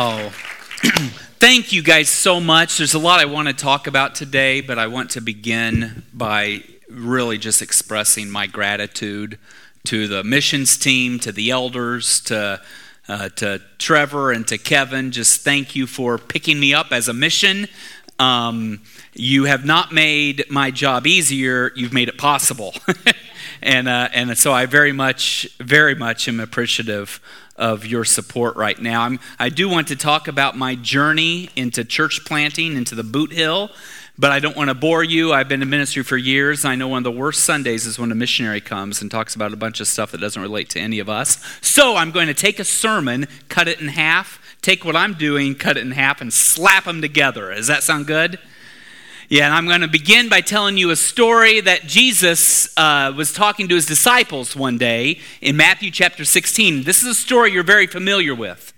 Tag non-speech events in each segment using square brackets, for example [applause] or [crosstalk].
Oh, [clears throat] thank you guys so much. There's a lot I want to talk about today, but I want to begin by really just expressing my gratitude to the missions team, to the elders, to uh, to Trevor and to Kevin. Just thank you for picking me up as a mission. Um, you have not made my job easier, you've made it possible. [laughs] and, uh, and so I very much, very much am appreciative of your support right now. I'm, I do want to talk about my journey into church planting, into the Bootheel, but I don't want to bore you. I've been in ministry for years. I know one of the worst Sundays is when a missionary comes and talks about a bunch of stuff that doesn't relate to any of us. So I'm going to take a sermon, cut it in half, take what I'm doing, cut it in half, and slap them together. Does that sound good? Yeah, and I'm going to begin by telling you a story that Jesus uh, was talking to his disciples one day in Matthew chapter 16. This is a story you're very familiar with.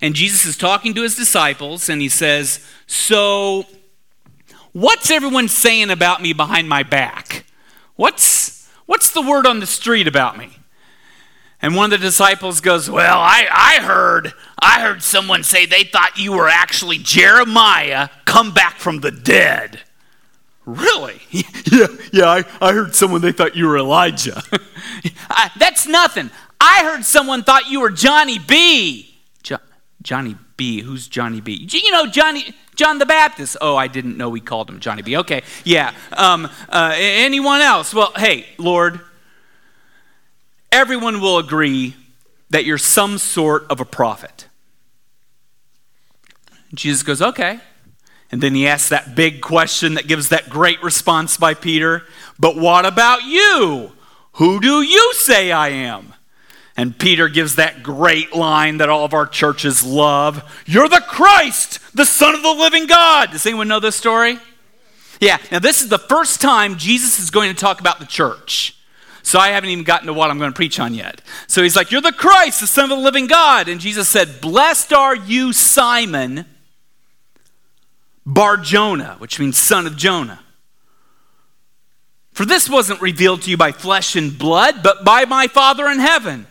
And Jesus is talking to his disciples, and he says, So, what's everyone saying about me behind my back? What's, what's the word on the street about me? And one of the disciples goes, Well, I, I heard, I heard someone say they thought you were actually Jeremiah come back from the dead. Really? [laughs] yeah, yeah, I, I heard someone they thought you were Elijah. [laughs] [laughs] I, that's nothing. I heard someone thought you were Johnny B. Jo- Johnny B. Who's Johnny B? You know, Johnny, John the Baptist. Oh, I didn't know we called him Johnny B. Okay, yeah. Um, uh, anyone else? Well, hey, Lord, everyone will agree that you're some sort of a prophet. Jesus goes, okay. And then he asks that big question that gives that great response by Peter But what about you? Who do you say I am? And Peter gives that great line that all of our churches love You're the Christ, the Son of the living God. Does anyone know this story? Yeah, now this is the first time Jesus is going to talk about the church. So I haven't even gotten to what I'm going to preach on yet. So he's like, You're the Christ, the Son of the living God. And Jesus said, Blessed are you, Simon Bar Jonah, which means son of Jonah. For this wasn't revealed to you by flesh and blood, but by my Father in heaven.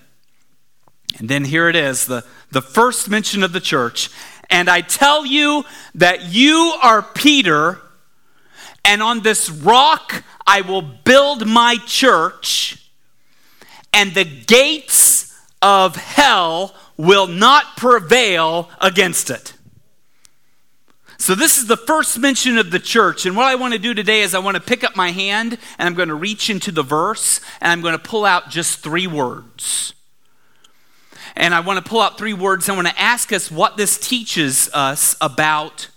And then here it is, the, the first mention of the church. And I tell you that you are Peter, and on this rock I will build my church, and the gates of hell will not prevail against it. So, this is the first mention of the church. And what I want to do today is I want to pick up my hand and I'm going to reach into the verse and I'm going to pull out just three words. And I want to pull out three words. I want to ask us what this teaches us about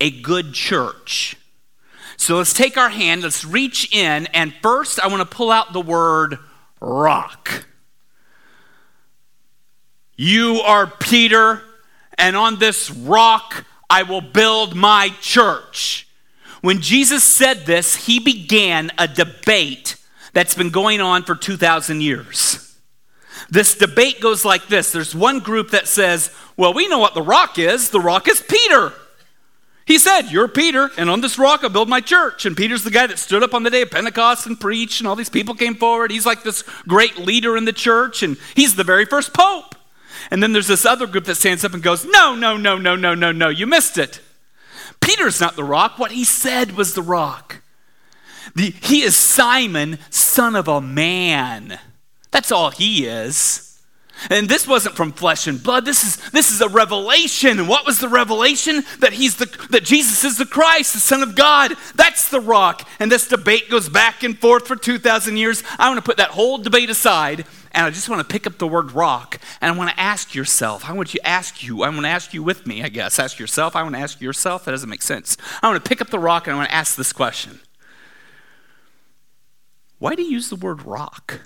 a good church. So, let's take our hand, let's reach in, and first I want to pull out the word rock. You are Peter, and on this rock, I will build my church. When Jesus said this, he began a debate that's been going on for 2,000 years. This debate goes like this there's one group that says, Well, we know what the rock is. The rock is Peter. He said, You're Peter, and on this rock I'll build my church. And Peter's the guy that stood up on the day of Pentecost and preached, and all these people came forward. He's like this great leader in the church, and he's the very first pope. And then there's this other group that stands up and goes, No, no, no, no, no, no, no, you missed it. Peter's not the rock. What he said was the rock. The, he is Simon, son of a man. That's all he is. And this wasn't from flesh and blood. This is, this is a revelation. And what was the revelation? That he's the that Jesus is the Christ, the Son of God. That's the rock. And this debate goes back and forth for 2,000 years. I want to put that whole debate aside and I just want to pick up the word rock and I want to ask yourself. I want you ask you. I want to ask you with me, I guess. Ask yourself. I want to ask yourself. That doesn't make sense. I want to pick up the rock and I want to ask this question. Why do you use the word rock?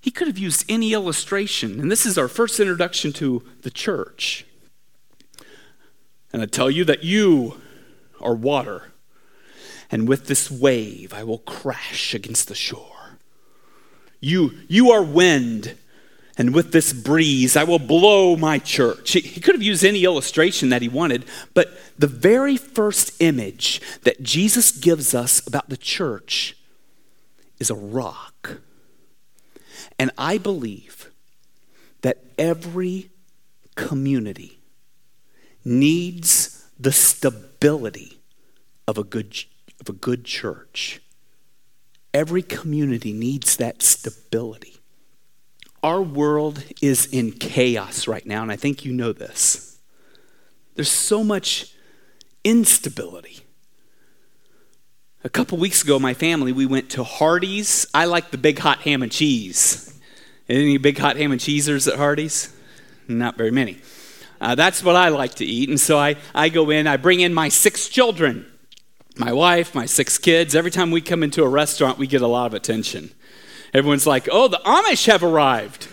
He could have used any illustration, and this is our first introduction to the church. And I tell you that you are water, and with this wave I will crash against the shore. You, you are wind, and with this breeze I will blow my church. He, could have used any illustration that he wanted, but the very first image that Jesus gives us about the church is a rock. And I believe that every community needs the stability of a good, of a good church. Every community needs that stability. Our world is in chaos right now, and I think you know this. There's so much instability. A couple weeks ago, my family, we went to Hardee's. I like the big hot ham and cheese. Any big hot ham and cheesers at Hardee's? Not very many. Uh, that's what I like to eat. And so I, I go in, I bring in my six children my wife, my six kids. Every time we come into a restaurant, we get a lot of attention. Everyone's like, oh, the Amish have arrived.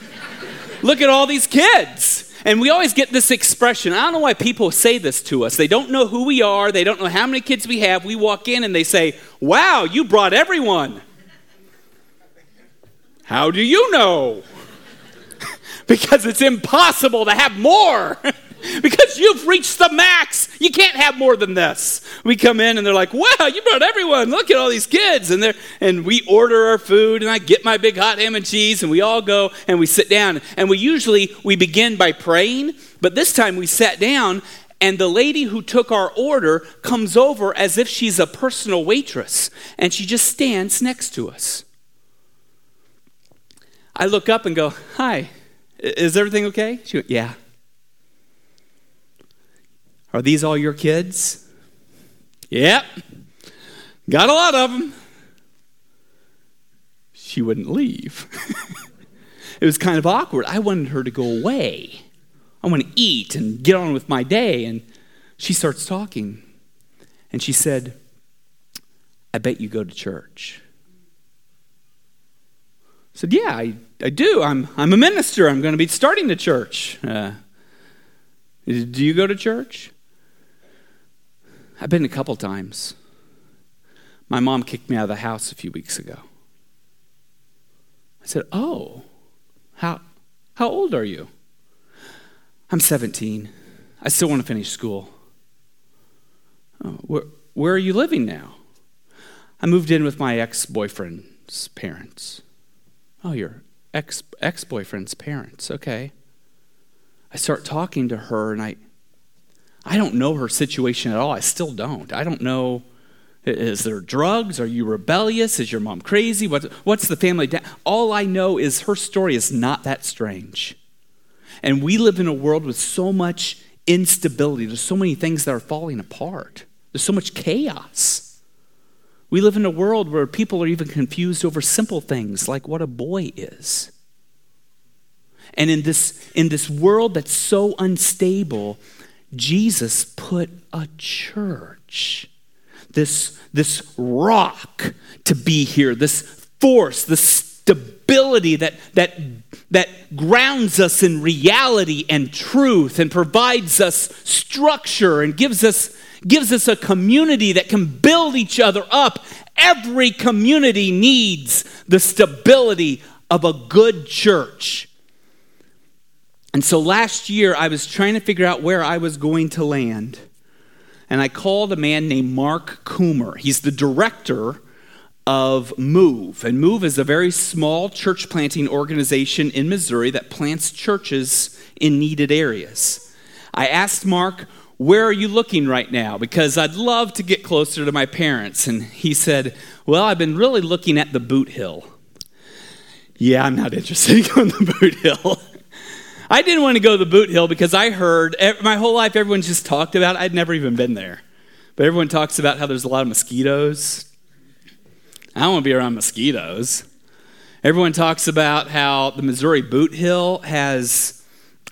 Look at all these kids. And we always get this expression. I don't know why people say this to us. They don't know who we are, they don't know how many kids we have. We walk in and they say, Wow, you brought everyone. How do you know? [laughs] because it's impossible to have more. [laughs] [laughs] because you've reached the max. You can't have more than this. We come in and they're like, wow, you brought everyone. Look at all these kids. And, and we order our food and I get my big hot ham and cheese and we all go and we sit down. And we usually, we begin by praying. But this time we sat down and the lady who took our order comes over as if she's a personal waitress. And she just stands next to us. I look up and go, hi, is everything okay? She went, yeah. Are these all your kids? Yep. Got a lot of them. She wouldn't leave. [laughs] it was kind of awkward. I wanted her to go away. I want to eat and get on with my day. And she starts talking. And she said, I bet you go to church. I said, Yeah, I, I do. I'm, I'm a minister. I'm going to be starting the church. Uh, do you go to church? I've been a couple times. My mom kicked me out of the house a few weeks ago. I said, Oh, how, how old are you? I'm 17. I still want to finish school. Oh, where, where are you living now? I moved in with my ex boyfriend's parents. Oh, your ex ex boyfriend's parents. Okay. I start talking to her and I, I don't know her situation at all. I still don't. I don't know. Is there drugs? Are you rebellious? Is your mom crazy? What, what's the family? Da- all I know is her story is not that strange. And we live in a world with so much instability. There's so many things that are falling apart. There's so much chaos. We live in a world where people are even confused over simple things like what a boy is. And in this, in this world that's so unstable, Jesus put a church, this, this rock to be here, this force, this stability that, that, that grounds us in reality and truth and provides us structure and gives us, gives us a community that can build each other up. Every community needs the stability of a good church. And so last year, I was trying to figure out where I was going to land. And I called a man named Mark Coomer. He's the director of Move. And Move is a very small church planting organization in Missouri that plants churches in needed areas. I asked Mark, Where are you looking right now? Because I'd love to get closer to my parents. And he said, Well, I've been really looking at the Bootheel. Yeah, I'm not interested [laughs] in going to the Bootheel. I didn't want to go to the Bootheel because I heard my whole life everyone's just talked about it. I'd never even been there. But everyone talks about how there's a lot of mosquitoes. I don't want to be around mosquitoes. Everyone talks about how the Missouri Bootheel has,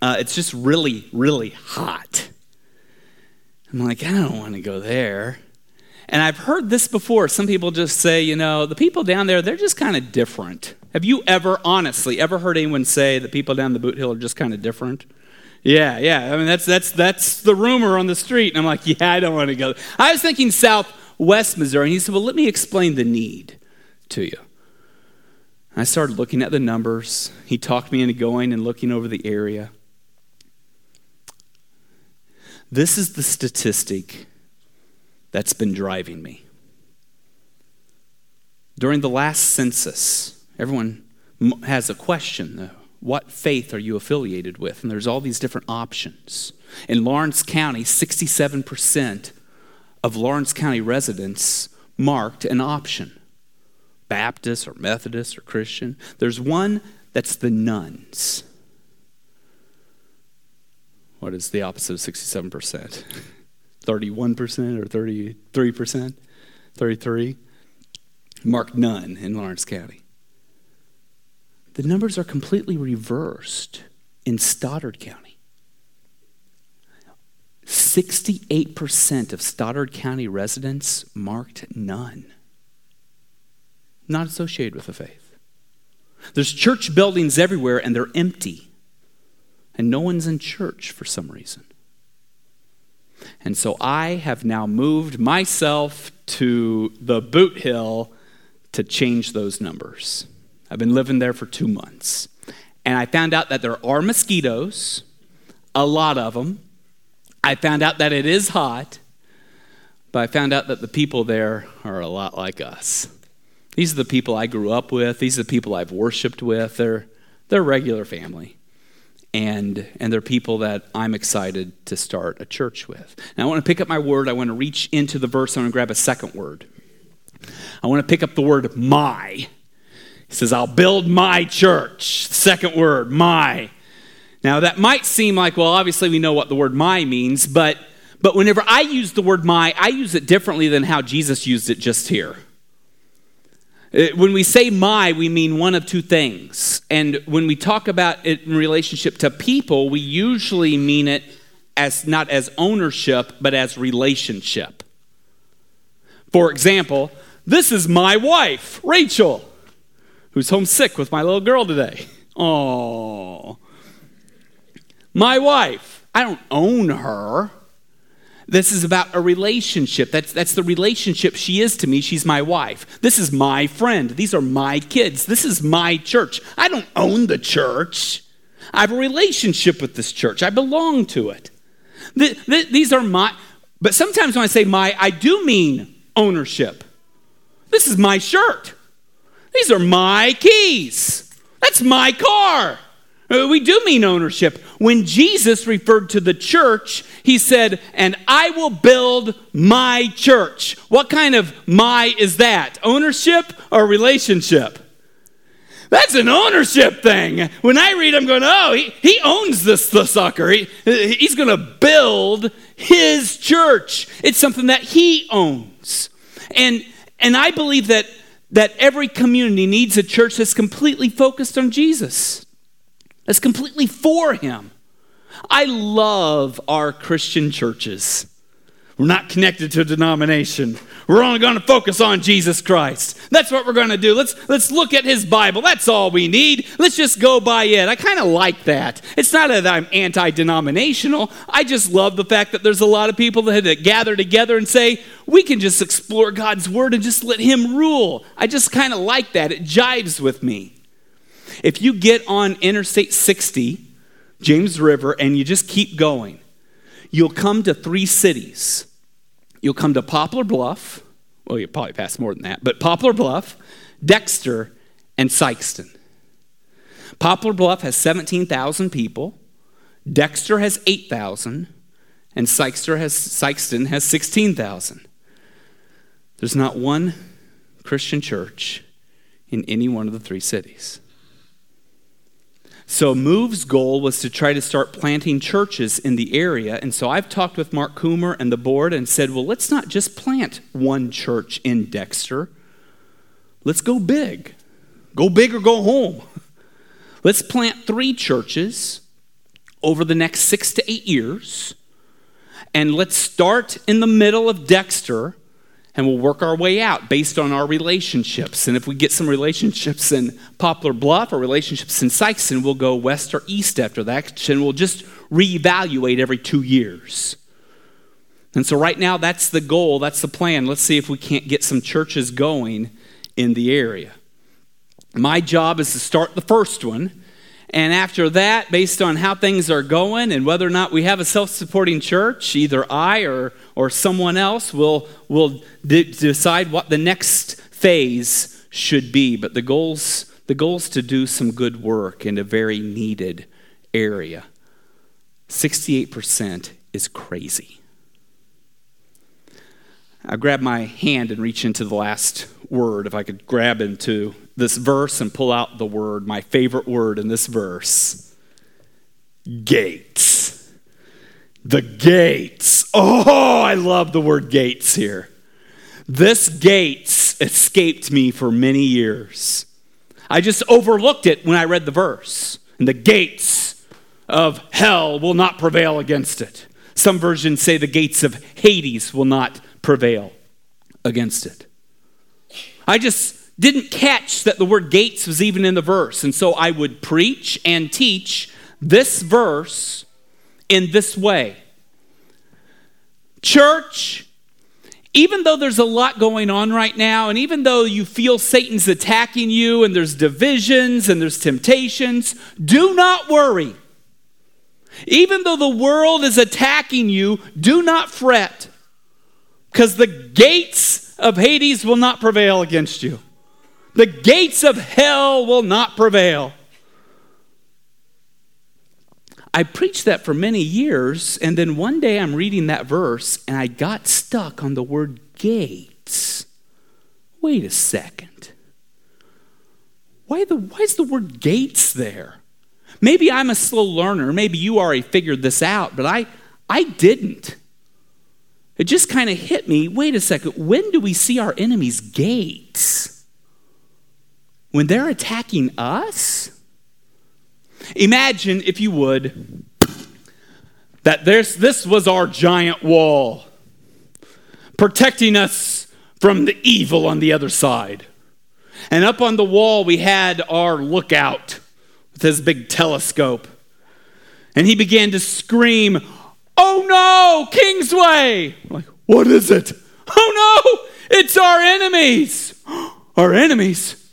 uh, it's just really, really hot. I'm like, I don't want to go there. And I've heard this before. Some people just say, you know, the people down there, they're just kind of different. Have you ever, honestly, ever heard anyone say that people down the Bootheel are just kind of different? Yeah, yeah. I mean, that's, that's, that's the rumor on the street. And I'm like, yeah, I don't want to go. I was thinking southwest Missouri. And he said, well, let me explain the need to you. I started looking at the numbers. He talked me into going and looking over the area. This is the statistic that's been driving me. During the last census, everyone has a question though. what faith are you affiliated with? And there's all these different options. In Lawrence County, 67% of Lawrence County residents marked an option Baptist or Methodist or Christian. There's one that's the nuns. What is the opposite of 67%? 31% or 33%? 33? Marked none in Lawrence County. The numbers are completely reversed in Stoddard County. 68% of Stoddard County residents marked none. Not associated with the faith. There's church buildings everywhere and they're empty. And no one's in church for some reason. And so I have now moved myself to the Bootheel to change those numbers. I've been living there for two months. And I found out that there are mosquitoes, a lot of them. I found out that it is hot, but I found out that the people there are a lot like us. These are the people I grew up with, these are the people I've worshiped with. They're, they're regular family. And, and they're people that I'm excited to start a church with. Now, I want to pick up my word. I want to reach into the verse. I want to grab a second word. I want to pick up the word my. He says, I'll build my church. Second word, my. Now, that might seem like, well, obviously we know what the word my means, but, but whenever I use the word my, I use it differently than how Jesus used it just here. Uh, when we say my, we mean one of two things. And when we talk about it in relationship to people, we usually mean it as not as ownership, but as relationship. For example, this is my wife, Rachel who's homesick with my little girl today. Oh. My wife, I don't own her. This is about a relationship. That's, that's the relationship she is to me. She's my wife. This is my friend. These are my kids. This is my church. I don't own the church. I have a relationship with this church. I belong to it. The, the, these are my, but sometimes when I say my, I do mean ownership. This is my shirt. These are my keys. That's my car. Uh, we do mean ownership. When Jesus referred to the church, he said, And I will build my church. What kind of my is that? Ownership or relationship? That's an ownership thing. When I read, I'm going, oh, he, he owns this the sucker. He, he's going to build his church. It's something that he owns. And, and I believe that that every community needs a church that's completely focused on Jesus, that's completely for Him. I love our Christian churches. We're not connected to a denomination. We're only going to focus on Jesus Christ. That's what we're going to do. Let's, let's look at his Bible. That's all we need. Let's just go by it. I kind of like that. It's not that I'm anti denominational. I just love the fact that there's a lot of people that, that gather together and say, we can just explore God's word and just let him rule. I just kind of like that. It jives with me. If you get on Interstate 60, James River, and you just keep going, you'll come to three cities. You'll come to Poplar Bluff. Well, you'll probably pass more than that, but Poplar Bluff, Dexter, and Sikeston. Poplar Bluff has 17,000 people. Dexter has 8,000. And Sikeston has, Sikeston has 16,000. There's not one Christian church in any one of the three cities. So, Move's goal was to try to start planting churches in the area. And so I've talked with Mark Coomer and the board and said, well, let's not just plant one church in Dexter. Let's go big. Go big or go home. Let's plant three churches over the next six to eight years. And let's start in the middle of Dexter and we'll work our way out based on our relationships. And if we get some relationships in Poplar Bluff or relationships in Sikeston, we'll go west or east after that, and we'll just reevaluate every two years. And so, right now, that's the goal, that's the plan. Let's see if we can't get some churches going in the area. My job is to start the first one and after that, based on how things are going and whether or not we have a self supporting church, either I or, or someone else will, will de- decide what the next phase should be. But the goal's The goal is to do some good work in a very needed area. 68% is crazy. I grab my hand and reach into the last word. If I could grab into this verse and pull out the word, my favorite word in this verse gates. The gates. Oh, I love the word gates here. This gates escaped me for many years. I just overlooked it when I read the verse. And the gates of hell will not prevail against it. Some versions say the gates of Hades will not prevail against it. I just didn't catch that the word gates was even in the verse. And so I would preach and teach this verse in this way Church, even though there's a lot going on right now, and even though you feel Satan's attacking you and there's divisions and there's temptations, do not worry. Even though the world is attacking you, do not fret, because the gates of Hades will not prevail against you. The gates of hell will not prevail. I preached that for many years, and then one day I'm reading that verse and I got stuck on the word gates. Wait a second. Why, the, why is the word gates there? Maybe I'm a slow learner. Maybe you already figured this out, but I, I didn't. It just kind of hit me wait a second, when do we see our enemies' gates? When they're attacking us? Imagine, if you would, that this, this was our giant wall protecting us from the evil on the other side. And up on the wall, we had our lookout with his big telescope. And he began to scream, Oh no, Kingsway! I'm like, what is it? Oh no, it's our enemies. [gasps] Our enemies?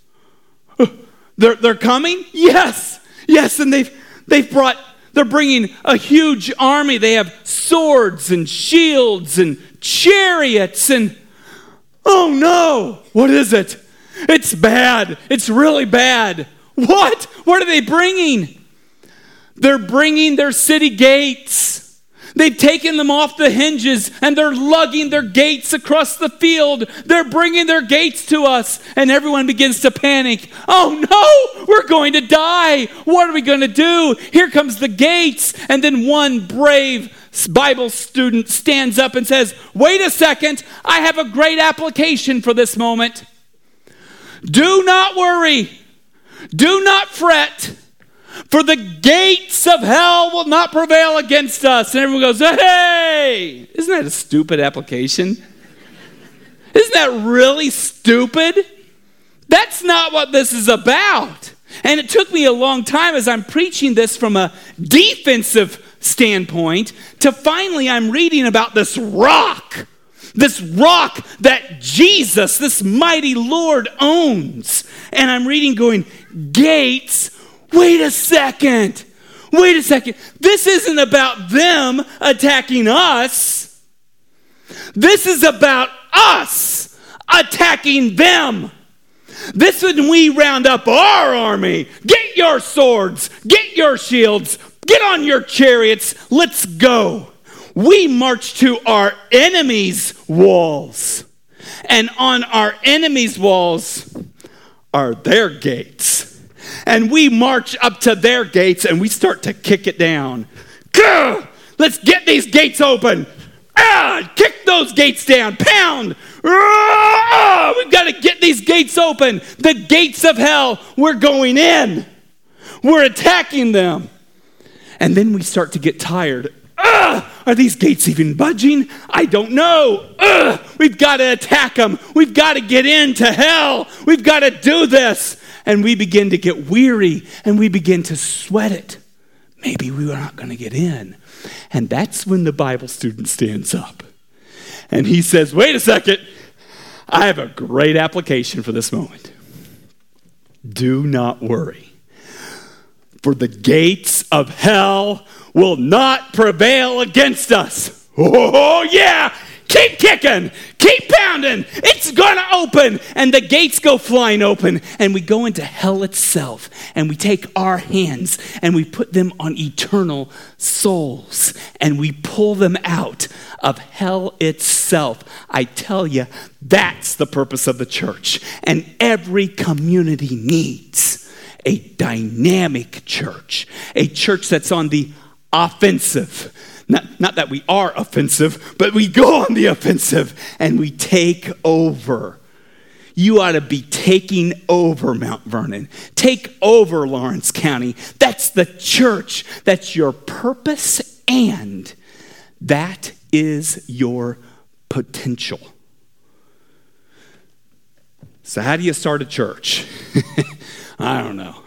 [gasps] They're, they're coming? Yes. Yes, and they've, they've brought, they're bringing a huge army. They have swords and shields and chariots and, oh no, what is it? It's bad. It's really bad. What? What are they bringing? They're bringing their city gates. They've taken them off the hinges and they're lugging their gates across the field. They're bringing their gates to us, and everyone begins to panic. Oh no, we're going to die. What are we going to do? Here comes the gates. And then one brave Bible student stands up and says, Wait a second, I have a great application for this moment. Do not worry, do not fret. For the gates of hell will not prevail against us. And everyone goes, hey! Isn't that a stupid application? Isn't that really stupid? That's not what this is about. And it took me a long time as I'm preaching this from a defensive standpoint to finally I'm reading about this rock. This rock that Jesus, this mighty Lord, owns. And I'm reading, going, gates wait a second. Wait a second. This isn't about them attacking us. This is about us attacking them. This is when we round up our army. Get your swords, get your shields, get on your chariots, let's go. We march to our enemies' walls. And on our enemies' walls are their gates and we march up to their gates and we start to kick it down. Gah! Let's get these gates open. Ah, kick those gates down. Pound. Ah, we've got to get these gates open. The gates of hell. We're going in. We're attacking them. And then we start to get tired. Ah, are these gates even budging? I don't know. We've got to attack them. We've got to get into hell. We've got to do this and we begin to get weary and we begin to sweat it. Maybe we are not going to get in. And that's when the Bible student stands up and he says, Wait a second, I have a great application for this moment. Do not worry, for the gates of hell will not prevail against us. [laughs] Oh, yeah! Keep kicking, keep pounding. It's going to open. And the gates go flying open. And we go into hell itself. And we take our hands and we put them on eternal souls. And we pull them out of hell itself. I tell you, that's the purpose of the church. And every community needs a dynamic church, a church that's on the offensive. Not, not that we are offensive, but we go on the offensive and we take over. You ought to be taking over Mount Vernon. Take over Lawrence County. That's the church. That's your purpose, and that is your potential. So, how do you start a church? [laughs] I don't know.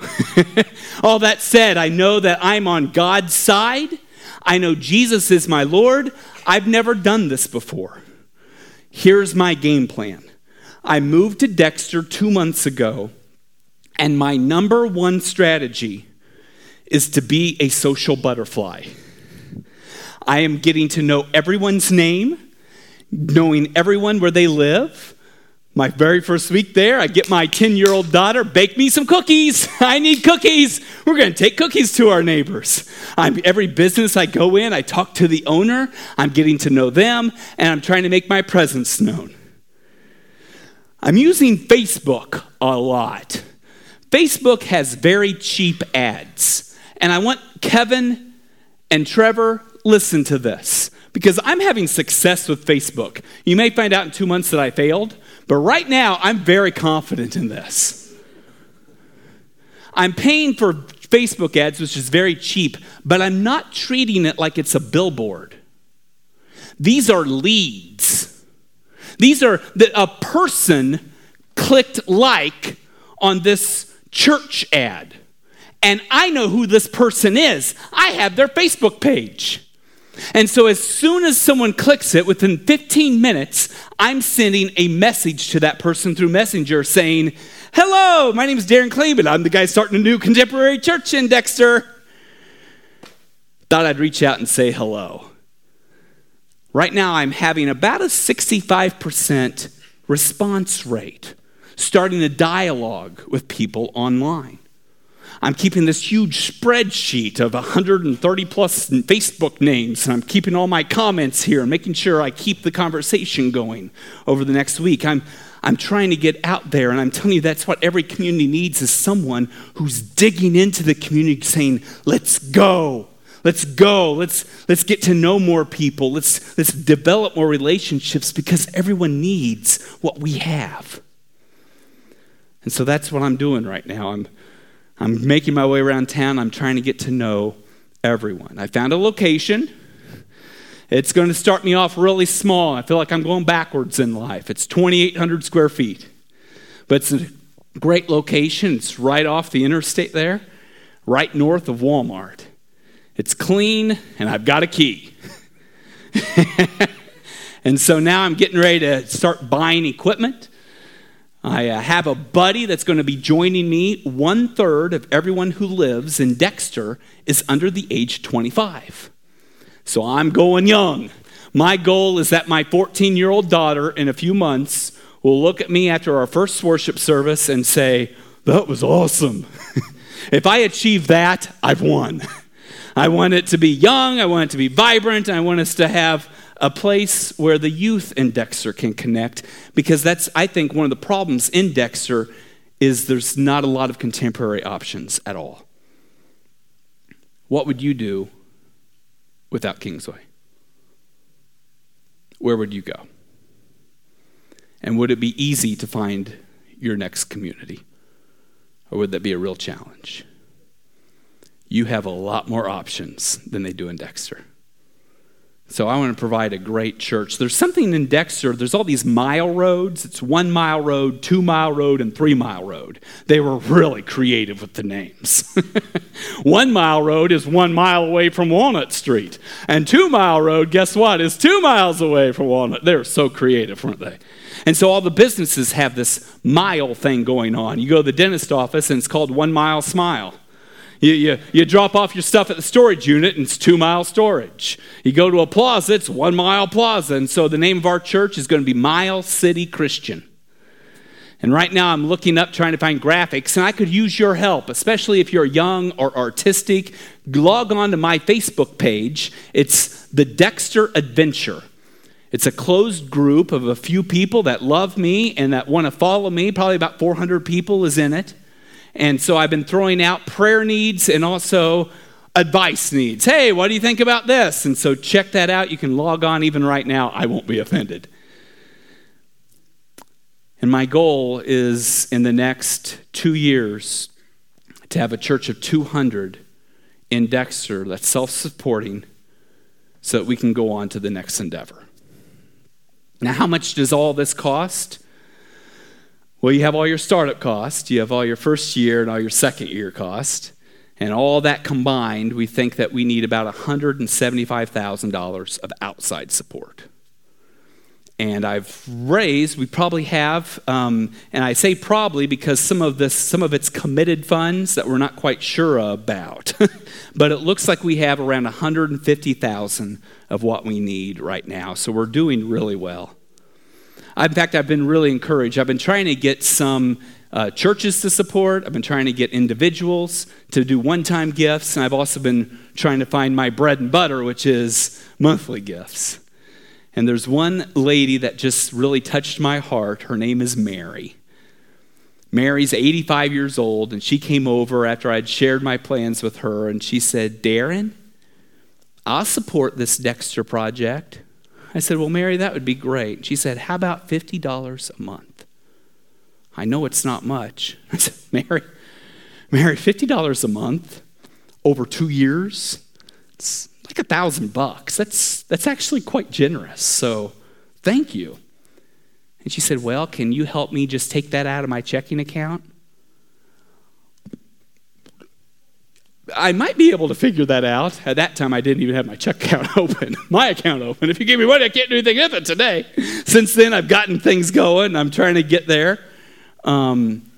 [laughs] All that said, I know that I'm on God's side. I know Jesus is my Lord. I've never done this before. Here's my game plan I moved to Dexter two months ago, and my number one strategy is to be a social butterfly. I am getting to know everyone's name, knowing everyone where they live my very first week there, I get my 10 year old daughter, bake me some cookies. [laughs] I need cookies. We're going to take cookies to our neighbors. I'm, every business I go in, I talk to the owner. I'm getting to know them, and I'm trying to make my presence known. I'm using Facebook a lot. Facebook has very cheap ads. And I want Kevin and Trevor listen to this because I'm having success with Facebook. You may find out in two months that I failed, but right now I'm very confident in this. I'm paying for Facebook ads, which is very cheap, but I'm not treating it like it's a billboard. These are leads. These are the, a person clicked like on this church ad. And I know who this person is. I have their Facebook page. And so, as soon as someone clicks it, within 15 minutes, I'm sending a message to that person through Messenger saying, Hello, my name is Darren Cleveland. I'm the guy starting a new contemporary church in Dexter. Thought I'd reach out and say hello. Right now, I'm having about a 65% response rate, starting a dialogue with people online. I'm keeping this huge spreadsheet of 130 plus Facebook names, and I'm keeping all my comments here and making sure I keep the conversation going over the next week. I'm, I'm trying to get out there, and I'm telling you that's what every community needs is someone who's digging into the community saying, let's go. Let's go. Let's, let's get to know more people. Let's, let's develop more relationships because everyone needs what we have. And so that's what I'm doing right now. I'm I'm making my way around town. I'm trying to get to know everyone. I found a location. It's going to start me off really small. I feel like I'm going backwards in life. It's 2,800 square feet, but it's a great location. It's right off the interstate there, right north of Walmart. It's clean, and I've got a key. [laughs] and so now I'm getting ready to start buying equipment. I uh, have a buddy that's going to be joining me. One third of everyone who lives in Dexter is under the age 25. So I'm going young. My goal is that my 14 year old daughter, in a few months, will look at me after our first worship service and say, That was awesome. [laughs] if I achieve that, I've won. [laughs] I want it to be young, I want it to be vibrant, I want us to have a place where the youth in Dexter can connect because that's I think one of the problems in Dexter is there's not a lot of contemporary options at all. What would you do without Kingsway? Where would you go? And would it be easy to find your next community? Or would that be a real challenge? You have a lot more options than they do in Dexter. So I want to provide a great church. There's something in Dexter, there's all these mile roads. It's one mile road, two mile road, and three mile road. They were really creative with the names. [laughs] one mile road is one mile away from Walnut Street. And two mile road, guess what, is two miles away from Walnut. They're so creative, weren't they? And so all the businesses have this mile thing going on. You go to the dentist office and it's called one mile smile. You, you, you drop off your stuff at the storage unit and it's two mile storage. You go to a plaza, it's one mile plaza. And so the name of our church is going to be Mile City Christian. And right now I'm looking up trying to find graphics, and I could use your help, especially if you're young or artistic. Log on to my Facebook page. It's the Dexter Adventure. It's a closed group of a few people that love me and that want to follow me. Probably about 400 people is in it. And so I've been throwing out prayer needs and also advice needs. Hey, what do you think about this? And so check that out. You can log on even right now. I won't be offended. And my goal is in the next two years to have a church of 200 in Dexter that's self supporting so that we can go on to the next endeavor. Now, how much does all this cost? Well, you have all your startup cost, you have all your first year and all your second year cost, and all that combined, we think that we need about $175,000 of outside support. And I've raised, we probably have, um, and I say probably because some of this, some of it's committed funds that we're not quite sure about. [laughs] but it looks like we have around 150,000 of what we need right now. So we're doing really well. In fact, I've been really encouraged. I've been trying to get some uh, churches to support. I've been trying to get individuals to do one time gifts. And I've also been trying to find my bread and butter, which is monthly gifts. And there's one lady that just really touched my heart. Her name is Mary. Mary's 85 years old, and she came over after I'd shared my plans with her, and she said, Darren, I'll support this Dexter project. I said, Well, Mary, that would be great. She said, How about $50 a month? I know it's not much. [laughs] I said, Mary, Mary, $50 a month over two years? It's like a thousand bucks. That's, that's actually quite generous. So thank you. And she said, Well, can you help me just take that out of my checking account? I might be able to figure that out. At that time, I didn't even have my check account [laughs] open, my account open. If you give me money, I can't do anything with it today. Since then, I've gotten things going. I'm trying to get there. Um,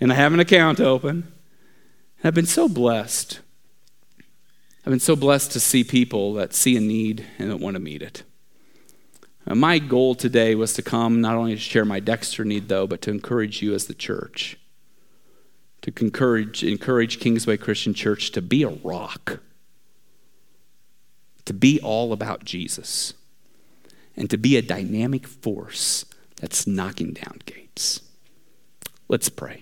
and I have an account open. And I've been so blessed. I've been so blessed to see people that see a need and don't want to meet it. Uh, my goal today was to come not only to share my Dexter need, though, but to encourage you as the church to encourage, encourage Kingsway Christian Church to be a rock, to be all about Jesus, and to be a dynamic force that's knocking down gates. Let's pray.